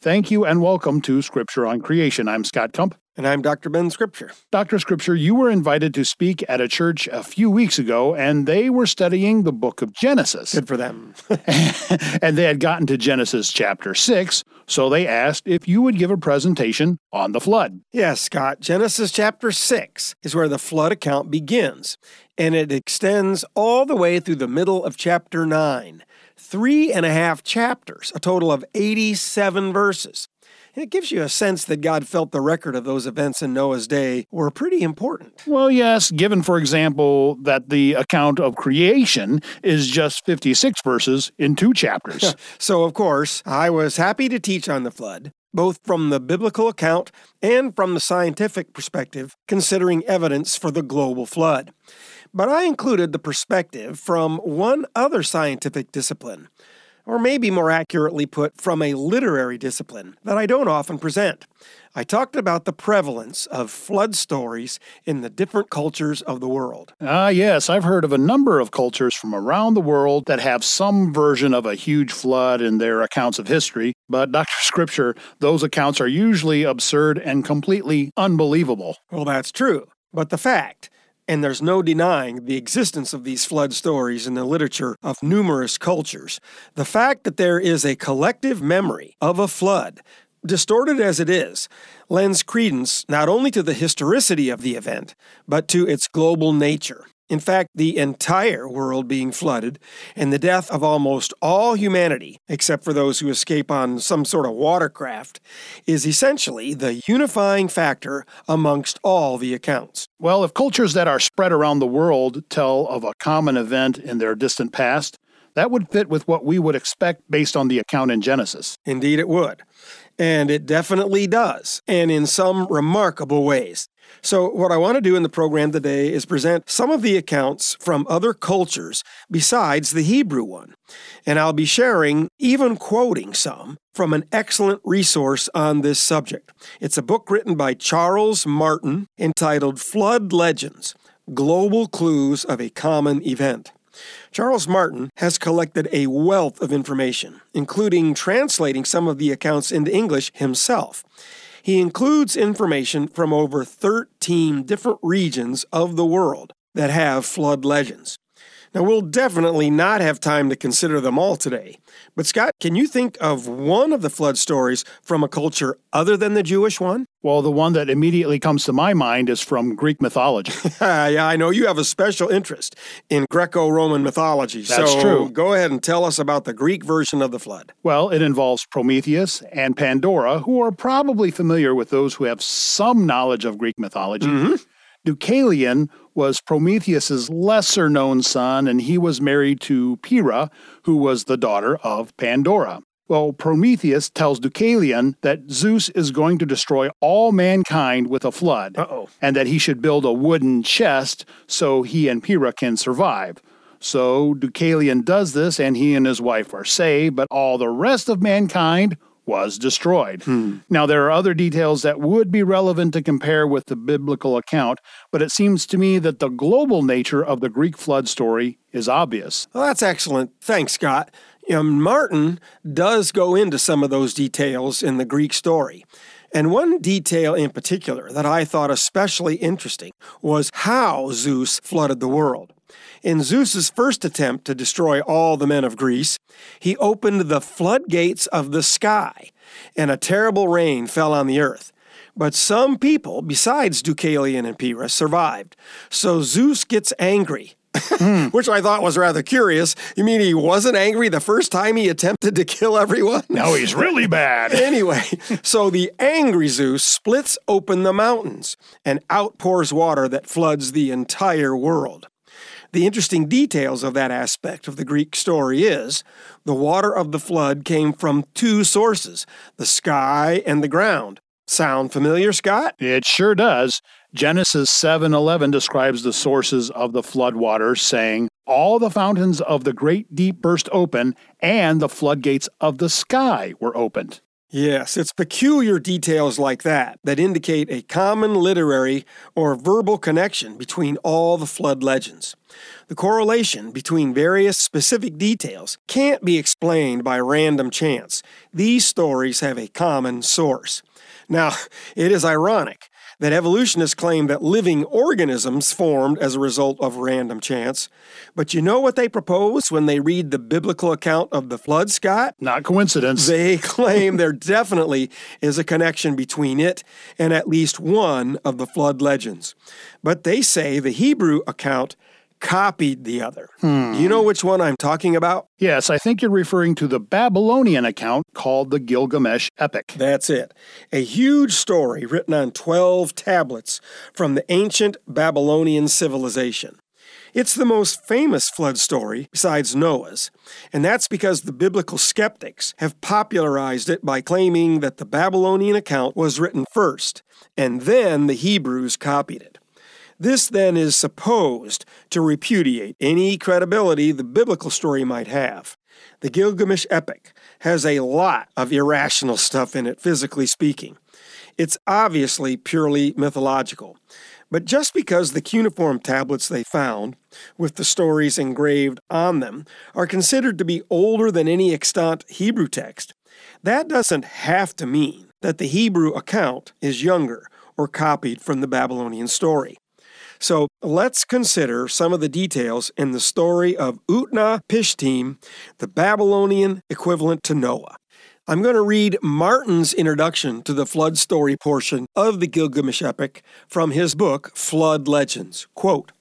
Thank you and welcome to Scripture on Creation. I'm Scott Kump. And I'm Dr. Ben Scripture. Dr. Scripture, you were invited to speak at a church a few weeks ago, and they were studying the book of Genesis. Good for them. and they had gotten to Genesis chapter 6, so they asked if you would give a presentation on the flood. Yes, Scott. Genesis chapter 6 is where the flood account begins, and it extends all the way through the middle of chapter 9 three and a half chapters, a total of 87 verses. It gives you a sense that God felt the record of those events in Noah's day were pretty important. Well, yes, given, for example, that the account of creation is just 56 verses in two chapters. so, of course, I was happy to teach on the flood, both from the biblical account and from the scientific perspective, considering evidence for the global flood but I included the perspective from one other scientific discipline, or maybe more accurately put, from a literary discipline that I don't often present. I talked about the prevalence of flood stories in the different cultures of the world. Ah, yes, I've heard of a number of cultures from around the world that have some version of a huge flood in their accounts of history, but Dr. Scripture, those accounts are usually absurd and completely unbelievable. Well, that's true. But the fact and there's no denying the existence of these flood stories in the literature of numerous cultures. The fact that there is a collective memory of a flood, distorted as it is, lends credence not only to the historicity of the event, but to its global nature. In fact, the entire world being flooded and the death of almost all humanity, except for those who escape on some sort of watercraft, is essentially the unifying factor amongst all the accounts. Well, if cultures that are spread around the world tell of a common event in their distant past, that would fit with what we would expect based on the account in Genesis. Indeed, it would. And it definitely does, and in some remarkable ways. So, what I want to do in the program today is present some of the accounts from other cultures besides the Hebrew one. And I'll be sharing, even quoting some, from an excellent resource on this subject. It's a book written by Charles Martin entitled Flood Legends Global Clues of a Common Event. Charles Martin has collected a wealth of information, including translating some of the accounts into English himself. He includes information from over 13 different regions of the world that have flood legends. Now, we'll definitely not have time to consider them all today. But, Scott, can you think of one of the flood stories from a culture other than the Jewish one? Well, the one that immediately comes to my mind is from Greek mythology. yeah, I know you have a special interest in Greco Roman mythology. That's so true. Go ahead and tell us about the Greek version of the flood. Well, it involves Prometheus and Pandora, who are probably familiar with those who have some knowledge of Greek mythology. Mm-hmm. Deucalion was Prometheus's lesser known son, and he was married to Pyrrha, who was the daughter of Pandora. Well, Prometheus tells Deucalion that Zeus is going to destroy all mankind with a flood, Uh-oh. and that he should build a wooden chest so he and Pyrrha can survive. So Deucalion does this, and he and his wife are saved, but all the rest of mankind was destroyed. Hmm. Now, there are other details that would be relevant to compare with the biblical account, but it seems to me that the global nature of the Greek flood story is obvious. Well, that's excellent. Thanks, Scott. You know, Martin does go into some of those details in the Greek story. And one detail in particular that I thought especially interesting was how Zeus flooded the world. In Zeus's first attempt to destroy all the men of Greece, he opened the floodgates of the sky, and a terrible rain fell on the earth. But some people, besides Deucalion and Pyrrha, survived. So Zeus gets angry which I thought was rather curious. You mean he wasn't angry the first time he attempted to kill everyone? Now he's really bad. anyway, so the angry Zeus splits open the mountains and outpours water that floods the entire world. The interesting details of that aspect of the Greek story is the water of the flood came from two sources the sky and the ground. Sound familiar, Scott? It sure does. Genesis 7:11 describes the sources of the flood waters saying, "All the fountains of the great deep burst open, and the floodgates of the sky were opened." Yes, it's peculiar details like that that indicate a common literary or verbal connection between all the flood legends. The correlation between various specific details can't be explained by random chance. These stories have a common source. Now, it is ironic that evolutionists claim that living organisms formed as a result of random chance. But you know what they propose when they read the biblical account of the flood, Scott? Not coincidence. They claim there definitely is a connection between it and at least one of the flood legends. But they say the Hebrew account copied the other. Hmm. You know which one I'm talking about? Yes, I think you're referring to the Babylonian account called the Gilgamesh Epic. That's it. A huge story written on 12 tablets from the ancient Babylonian civilization. It's the most famous flood story besides Noah's, and that's because the biblical skeptics have popularized it by claiming that the Babylonian account was written first, and then the Hebrews copied it. This then is supposed to repudiate any credibility the biblical story might have. The Gilgamesh epic has a lot of irrational stuff in it, physically speaking. It's obviously purely mythological. But just because the cuneiform tablets they found, with the stories engraved on them, are considered to be older than any extant Hebrew text, that doesn't have to mean that the Hebrew account is younger or copied from the Babylonian story. So let's consider some of the details in the story of Utnapishtim, the Babylonian equivalent to Noah. I'm going to read Martin's introduction to the flood story portion of the Gilgamesh epic from his book, Flood Legends. Quote,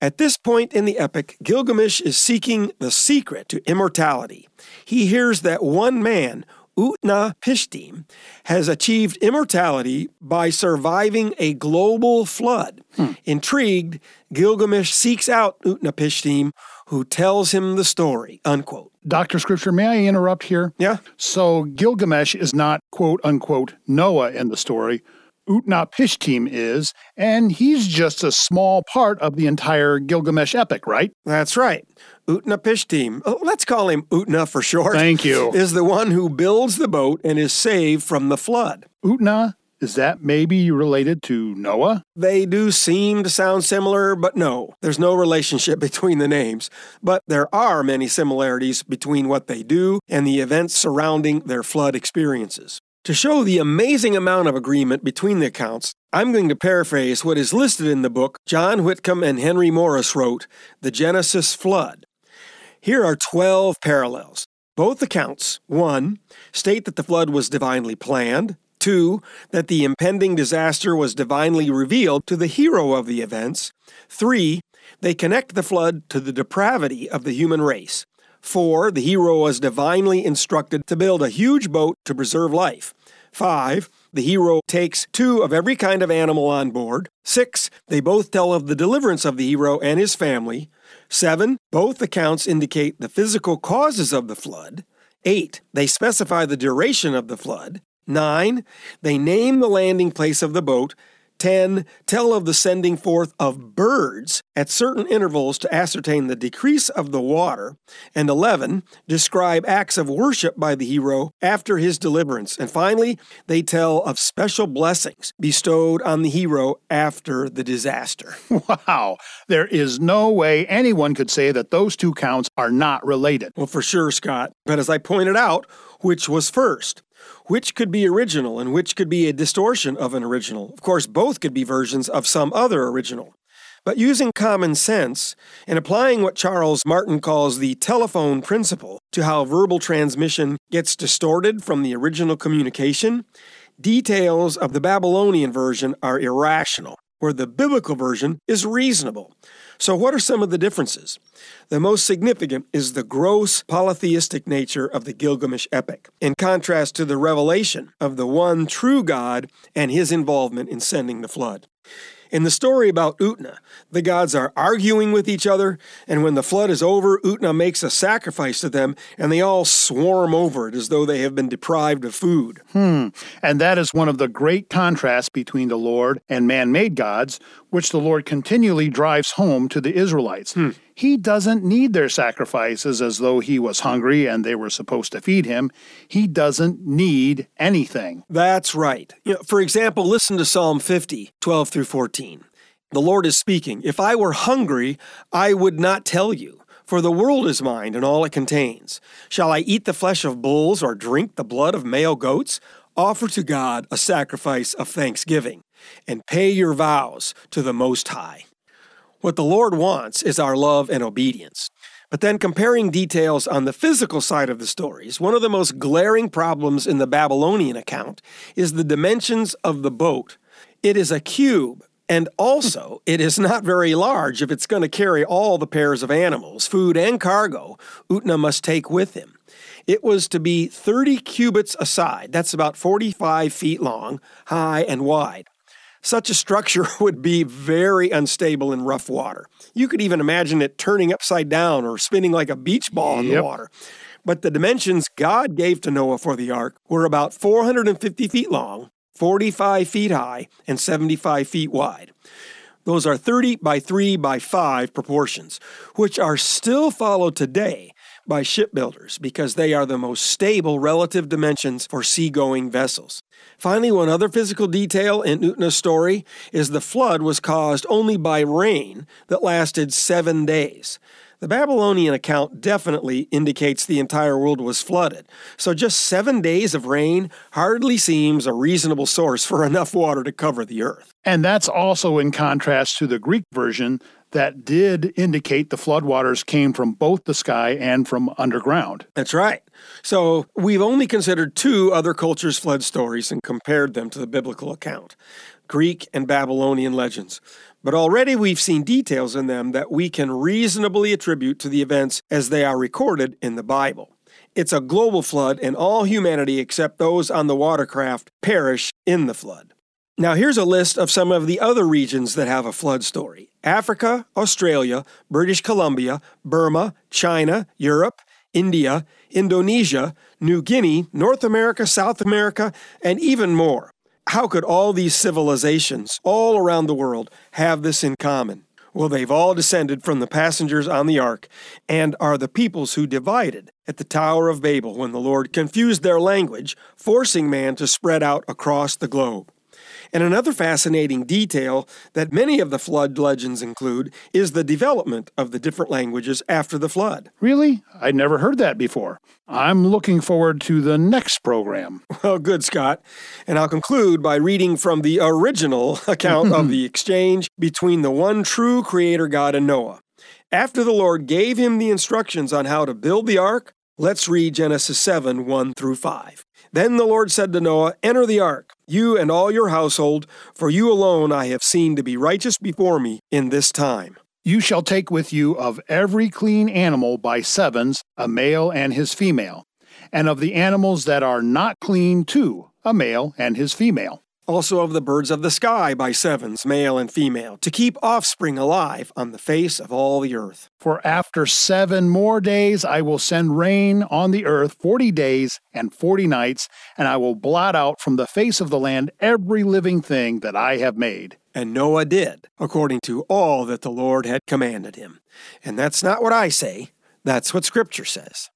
at this point in the epic, Gilgamesh is seeking the secret to immortality. He hears that one man Utnapishtim has achieved immortality by surviving a global flood. Hmm. Intrigued, Gilgamesh seeks out Utnapishtim, who tells him the story. Unquote. Dr. Scripture, may I interrupt here? Yeah. So Gilgamesh is not quote unquote Noah in the story. Utnapishtim is, and he's just a small part of the entire Gilgamesh epic, right? That's right. Utnapishtim, uh, let's call him Utna for short. Thank you. Is the one who builds the boat and is saved from the flood. Utna is that maybe related to Noah? They do seem to sound similar, but no, there's no relationship between the names. But there are many similarities between what they do and the events surrounding their flood experiences. To show the amazing amount of agreement between the accounts, I'm going to paraphrase what is listed in the book John Whitcomb and Henry Morris wrote, The Genesis Flood. Here are 12 parallels. Both accounts, 1, state that the flood was divinely planned, 2, that the impending disaster was divinely revealed to the hero of the events, 3, they connect the flood to the depravity of the human race. 4. The hero was divinely instructed to build a huge boat to preserve life. 5. The hero takes two of every kind of animal on board. 6. They both tell of the deliverance of the hero and his family. 7. Both accounts indicate the physical causes of the flood. 8. They specify the duration of the flood. 9. They name the landing place of the boat 10. Tell of the sending forth of birds at certain intervals to ascertain the decrease of the water. And 11. Describe acts of worship by the hero after his deliverance. And finally, they tell of special blessings bestowed on the hero after the disaster. Wow. There is no way anyone could say that those two counts are not related. Well, for sure, Scott. But as I pointed out, which was first? Which could be original and which could be a distortion of an original. Of course, both could be versions of some other original. But using common sense and applying what Charles Martin calls the telephone principle to how verbal transmission gets distorted from the original communication, details of the Babylonian version are irrational, where the biblical version is reasonable. So, what are some of the differences? The most significant is the gross polytheistic nature of the Gilgamesh epic, in contrast to the revelation of the one true God and his involvement in sending the flood. In the story about Utna, the gods are arguing with each other, and when the flood is over, Utna makes a sacrifice to them, and they all swarm over it as though they have been deprived of food. Hmm. And that is one of the great contrasts between the Lord and man made gods, which the Lord continually drives home to the Israelites. Hmm. He doesn't need their sacrifices as though he was hungry and they were supposed to feed him. He doesn't need anything. That's right. You know, for example, listen to Psalm 50, 12 through 14. The Lord is speaking If I were hungry, I would not tell you. For the world is mine and all it contains. Shall I eat the flesh of bulls or drink the blood of male goats? Offer to God a sacrifice of thanksgiving and pay your vows to the Most High. What the Lord wants is our love and obedience. But then, comparing details on the physical side of the stories, one of the most glaring problems in the Babylonian account is the dimensions of the boat. It is a cube and also, it is not very large if it's going to carry all the pairs of animals, food, and cargo Utna must take with him. It was to be 30 cubits a side, that's about 45 feet long, high, and wide. Such a structure would be very unstable in rough water. You could even imagine it turning upside down or spinning like a beach ball in the water. But the dimensions God gave to Noah for the ark were about 450 feet long 45 feet high, and 75 feet wide. Those are 30 by 3 by 5 proportions, which are still followed today by shipbuilders because they are the most stable relative dimensions for seagoing vessels. Finally, one other physical detail in Utna's story is the flood was caused only by rain that lasted seven days. The Babylonian account definitely indicates the entire world was flooded, so just seven days of rain hardly seems a reasonable source for enough water to cover the earth. And that's also in contrast to the Greek version that did indicate the floodwaters came from both the sky and from underground. That's right. So we've only considered two other cultures' flood stories and compared them to the biblical account Greek and Babylonian legends but already we've seen details in them that we can reasonably attribute to the events as they are recorded in the Bible. It's a global flood, and all humanity except those on the watercraft perish in the flood. Now, here's a list of some of the other regions that have a flood story Africa, Australia, British Columbia, Burma, China, Europe, India, Indonesia, New Guinea, North America, South America, and even more. How could all these civilizations all around the world have this in common? Well, they've all descended from the passengers on the ark and are the peoples who divided at the Tower of Babel when the Lord confused their language, forcing man to spread out across the globe. And another fascinating detail that many of the flood legends include is the development of the different languages after the flood. Really? I'd never heard that before. I'm looking forward to the next program. Well, good, Scott. And I'll conclude by reading from the original account of the exchange between the one true Creator God and Noah. After the Lord gave him the instructions on how to build the ark, let's read Genesis 7 1 through 5. Then the Lord said to Noah, Enter the ark, you and all your household, for you alone I have seen to be righteous before me in this time. You shall take with you of every clean animal by sevens, a male and his female, and of the animals that are not clean, two, a male and his female also of the birds of the sky by sevens, male and female, to keep offspring alive on the face of all the earth. For after seven more days I will send rain on the earth forty days and forty nights, and I will blot out from the face of the land every living thing that I have made. And Noah did, according to all that the Lord had commanded him. And that's not what I say, that's what Scripture says.